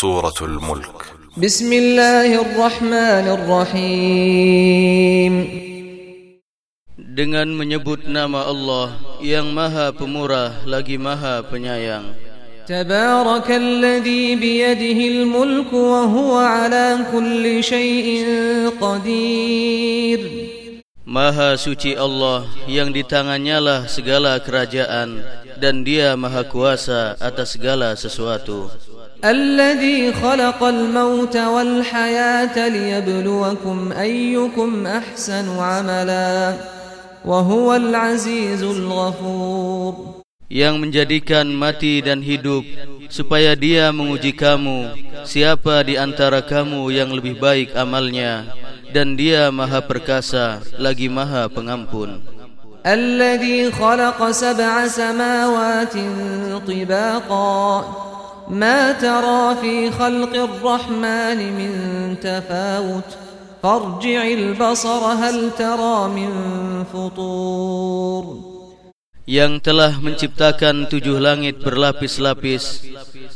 سورة الملك بسم الله الرحمن الرحيم Dengan menyebut nama Allah yang maha pemurah lagi maha penyayang تبارك الذي بيده الملك وهو على كل شيء قدير Maha suci Allah yang di tangannya lah segala kerajaan dan dia maha kuasa atas segala sesuatu الذي خلق الموت والحياة ليبلوكم أيكم أحسن عملا وهو العزيز الغفور yang menjadikan mati dan hidup supaya dia menguji kamu siapa di antara kamu yang lebih baik amalnya dan dia maha perkasa lagi maha pengampun الذي خلق سبع سماوات طباقا ما ترى في خلق الرحمن من تفاوت فارجع البصر هل ترى من فطور yang telah menciptakan tujuh langit berlapis-lapis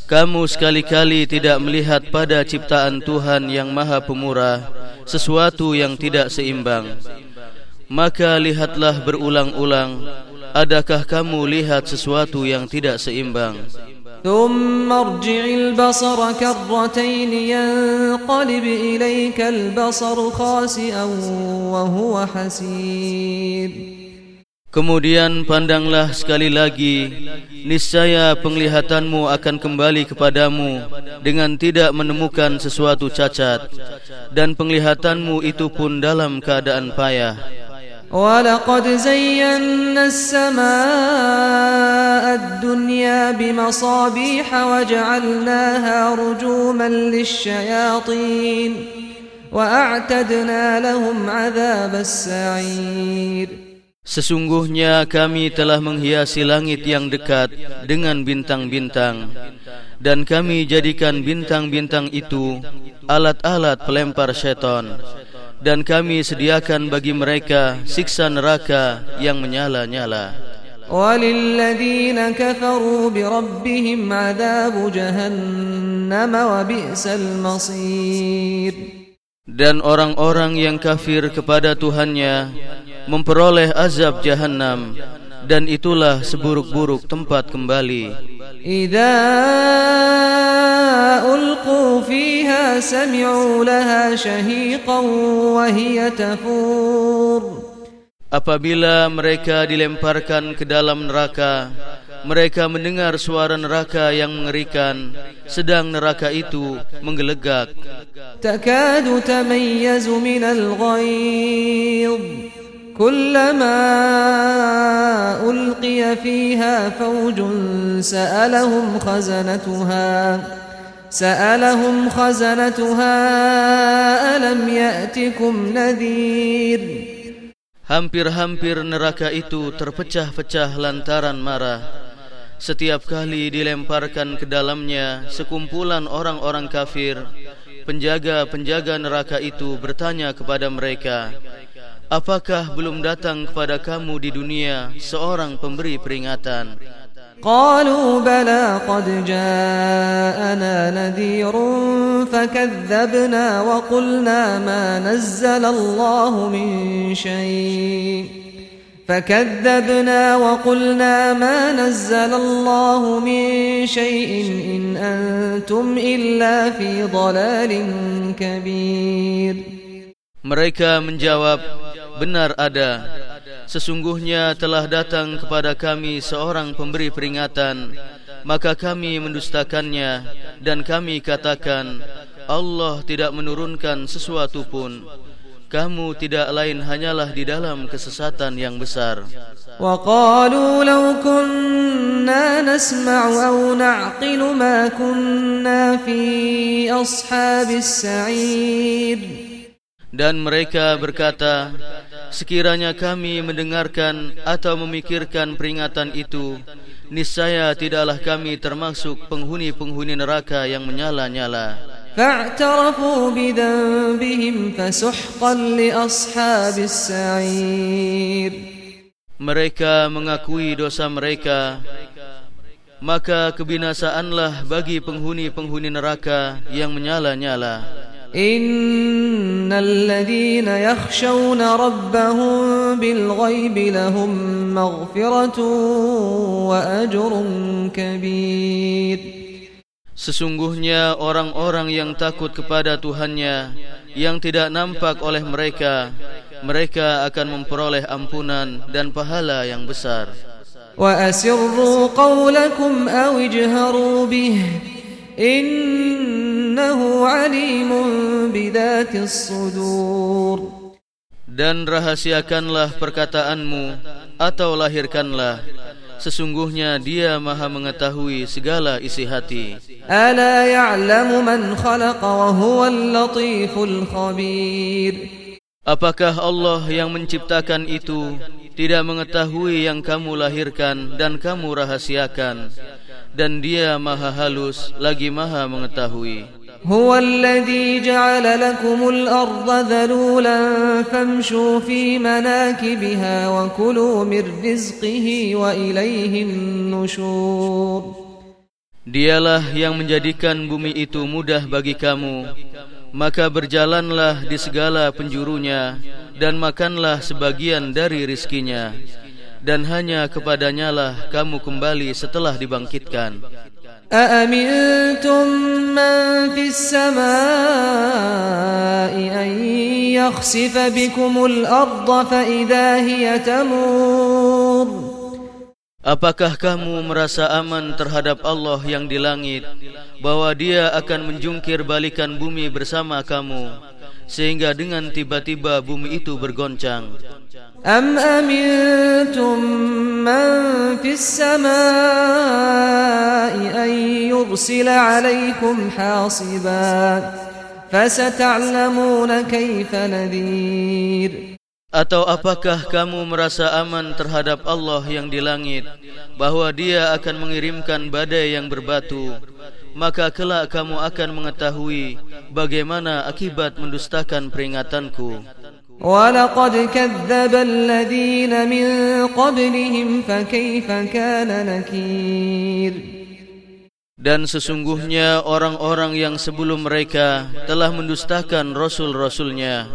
kamu sekali-kali tidak melihat pada ciptaan Tuhan yang maha pemurah sesuatu yang tidak seimbang maka lihatlah berulang-ulang adakah kamu lihat sesuatu yang tidak seimbang ثم ارجع البصر كرتين ينقلب إليك البصر خاسئا وهو حسير Kemudian pandanglah sekali lagi Niscaya penglihatanmu akan kembali kepadamu Dengan tidak menemukan sesuatu cacat Dan penglihatanmu itu pun dalam keadaan payah ولقد زينا السماء الدنيا بمصابيح وجعلناها رجوما للشياطين وأعتدنا لهم عذاب السعير Sesungguhnya kami telah menghiasi langit yang dekat dengan bintang-bintang dan kami jadikan bintang-bintang itu alat-alat pelempar syaitan dan kami sediakan bagi mereka siksa neraka yang menyala-nyala. وللذين كفروا بربهم عذاب جهنم وبئس المصير Dan orang-orang yang kafir kepada Tuhannya memperoleh azab jahannam dan itulah seburuk-buruk tempat kembali. إذا ألقوا فيها سمعوا لها شهيقا وهي تفور Apabila mereka dilemparkan ke dalam neraka, mereka mendengar suara neraka yang mengerikan, sedang neraka itu menggelegak. تكاد تميز من الغيظ كلما ألقي فيها فوج سألهم خزنتها سألهم خزنتها ألم يأتكم نذير Hampir-hampir neraka itu terpecah-pecah lantaran marah. Setiap kali dilemparkan ke dalamnya sekumpulan orang-orang kafir, penjaga-penjaga neraka itu bertanya kepada mereka, Apakah belum datang kepada kamu di dunia seorang pemberi peringatan? قالوا بلى قد جاءنا نذير فكذبنا وقلنا ما نزل الله من شيء فكذبنا وقلنا ما نزل الله من شيء إن أنتم إلا في ضلال كبير Mereka menjawab, benar ada. Sesungguhnya telah datang kepada kami seorang pemberi peringatan, maka kami mendustakannya dan kami katakan, Allah tidak menurunkan sesuatu pun. Kamu tidak lain hanyalah di dalam kesesatan yang besar. وقالوا لو كنا نسمع أو نعقل ما كنا في أصحاب السعير Dan mereka berkata, sekiranya kami mendengarkan atau memikirkan peringatan itu, niscaya tidaklah kami termasuk penghuni-penghuni neraka yang menyala-nyala. فاعترفوا بذنبهم فسحقا لأصحاب السعير Mereka mengakui dosa mereka, maka kebinasaanlah bagi penghuni-penghuni neraka yang menyala-nyala. إن الذين يخشون ربهم بالغيب لهم مغفرة وأجر كبير Sesungguhnya orang-orang yang takut kepada Tuhannya yang tidak nampak oleh mereka mereka akan memperoleh ampunan dan pahala yang besar. Wa asirru qawlakum aw ijharu bih innahu alimun bidhatis sudur. Dan rahasiakanlah perkataanmu atau lahirkanlah Sesungguhnya dia maha mengetahui segala isi hati. Ala ya'lamu man khalaqa wa huwa al-latiful khabir. Apakah Allah yang menciptakan itu tidak mengetahui yang kamu lahirkan dan kamu rahasiakan dan dia maha halus lagi maha mengetahui هو الذي جعل لكم الأرض ذلولا فامشوا في مناكبها وكلوا من رزقه وإليه النشور Dialah yang menjadikan bumi itu mudah bagi kamu maka berjalanlah di segala penjurunya dan makanlah sebagian dari rizkinya dan hanya kepadanya lah kamu kembali setelah dibangkitkan أأمنتم من في السماء أن يخسف بكم الأرض فإذا هي تمور Apakah kamu merasa aman terhadap Allah yang di langit bahwa dia akan menjungkir balikan bumi bersama kamu sehingga dengan tiba-tiba bumi itu bergoncang Am amintum man fis samai an yursila alaikum hasiban fasata'lamuna kaifa nadhir Atau apakah kamu merasa aman terhadap Allah yang di langit bahawa dia akan mengirimkan badai yang berbatu? Maka kelak kamu akan mengetahui bagaimana akibat mendustakan peringatanku ولقد كذب الذين من قبلهم فكيف كان نكير Dan sesungguhnya orang-orang yang sebelum mereka telah mendustakan rasul-rasulnya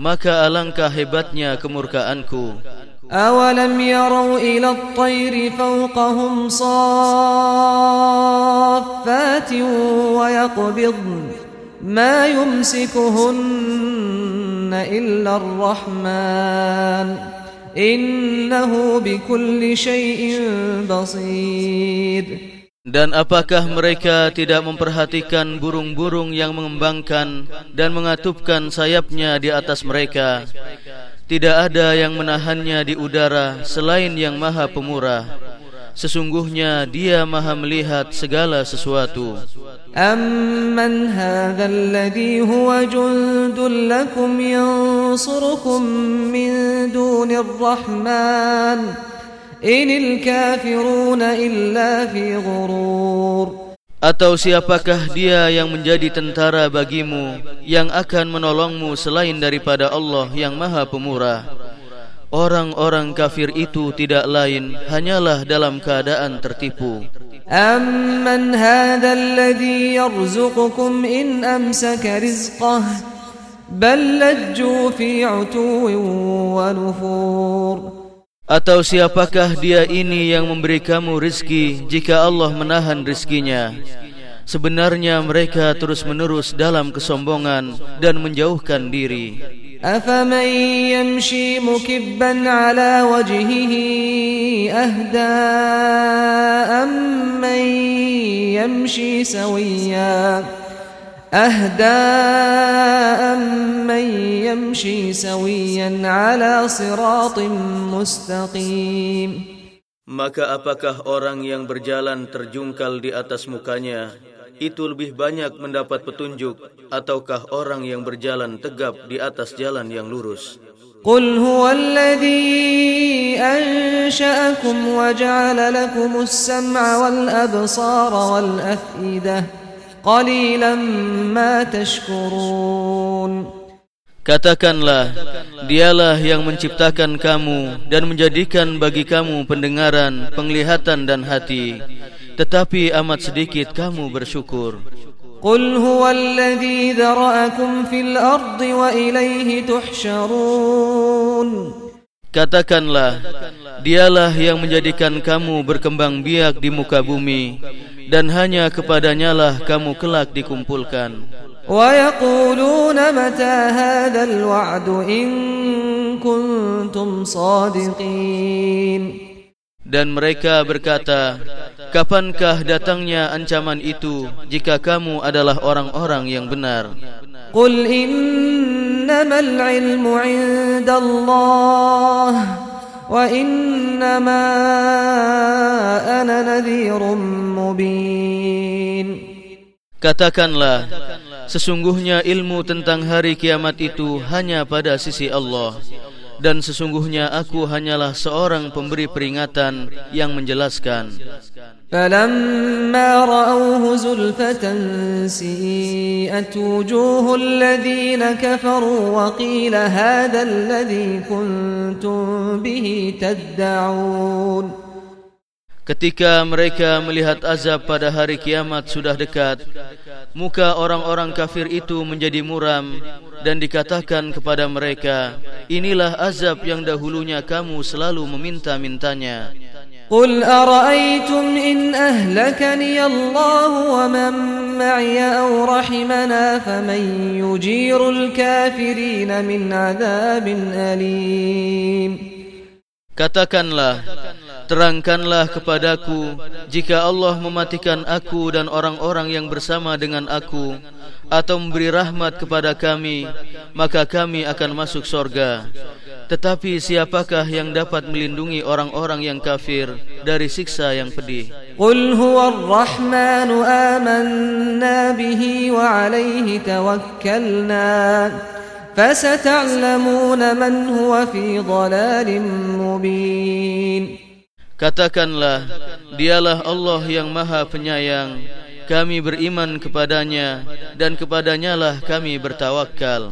maka alangkah hebatnya kemurkaanku awalam yarau ila at-tayr fawqahum saffatin wa yaqbid ma illa ar-rahman innahu bikulli shay'in basir Dan apakah mereka tidak memperhatikan burung-burung yang mengembangkan dan mengatupkan sayapnya di atas mereka? Tidak ada yang menahannya di udara selain yang maha pemurah. Sesungguhnya dia maha melihat segala sesuatu. Amman hadha alladhi huwa jundun lakum yansurukum min dunir rahman? Inil kafiruna illa fi ghurur Atau siapakah dia yang menjadi tentara bagimu yang akan menolongmu selain daripada Allah yang Maha Pemurah Orang-orang kafir itu tidak lain hanyalah dalam keadaan tertipu Amman hadha alladhi yarzuqukum in amsaka rizqah bal lajju fi utuwin wa nufur Atau siapakah dia ini yang memberi kamu rizki jika Allah menahan rizkinya? Sebenarnya mereka terus menerus dalam kesombongan dan menjauhkan diri. أفمن يمشي مكبا على وجهه أهدى أمن يمشي سويا أهدى أمن يمشي سويا على صراط مستقيم. Maka apakah orang yang berjalan terjungkal di atas mukanya itu lebih banyak mendapat petunjuk ataukah orang yang berjalan tegap di atas jalan yang lurus قل هو الذي أنشأكم وجعل لكم السمع والأبصار والأفئدة qalilan ma tashkurun Katakanlah, dialah yang menciptakan kamu dan menjadikan bagi kamu pendengaran, penglihatan dan hati. tetapi amat sedikit kamu bersyukur. Qul huwa alladhi fil ardi wa ilayhi tuhsharun. Katakanlah, dialah yang menjadikan kamu berkembang biak di muka bumi dan hanya kepadanya lah kamu kelak dikumpulkan. Wa yaquluna mata hadzal wa'du in kuntum. Dan mereka berkata, Kapankah datangnya ancaman itu jika kamu adalah orang-orang yang benar? Qul innamal ilmu indallah wa innama ana nadhirun mubin. Katakanlah, sesungguhnya ilmu tentang hari kiamat itu hanya pada sisi Allah dan sesungguhnya aku hanyalah seorang pemberi peringatan yang menjelaskan. فلما رأوه زلفة سيئت وجوه الذين كفروا وقيل هذا الذي كنتم به تدعون Ketika mereka melihat azab pada hari kiamat sudah dekat, muka orang-orang kafir itu menjadi muram dan dikatakan kepada mereka, inilah azab yang dahulunya kamu selalu meminta-mintanya. Ara'aytum in ahlakani Allah wa man ma'i aw rahimana faman yujirul kafirin min adabin alim. Katakanlah, Terangkanlah kepadaku jika Allah mematikan aku dan orang-orang yang bersama dengan aku atau memberi rahmat kepada kami maka kami akan masuk surga tetapi siapakah yang dapat melindungi orang-orang yang kafir dari siksa yang pedih Qul huwa ar-rahman amanna bihi wa alayhi tawakkalna fasata'lamuna man huwa fi dhalalin mubin Katakanlah, dialah Allah yang maha penyayang. Kami beriman kepadanya dan kepadanya lah kami bertawakal.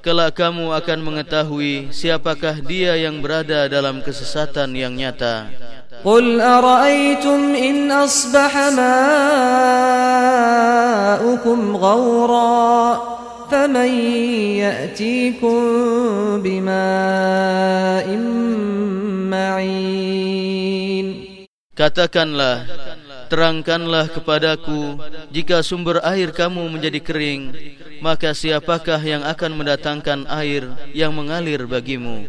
Kelak kamu akan mengetahui siapakah dia yang berada dalam kesesatan yang nyata. Qul ara'aytum in asbaha ma'ukum ghawra faman ya'tikum bima'in ma'in Katakanlah, terangkanlah kepadaku jika sumber air kamu menjadi kering, maka siapakah yang akan mendatangkan air yang mengalir bagimu?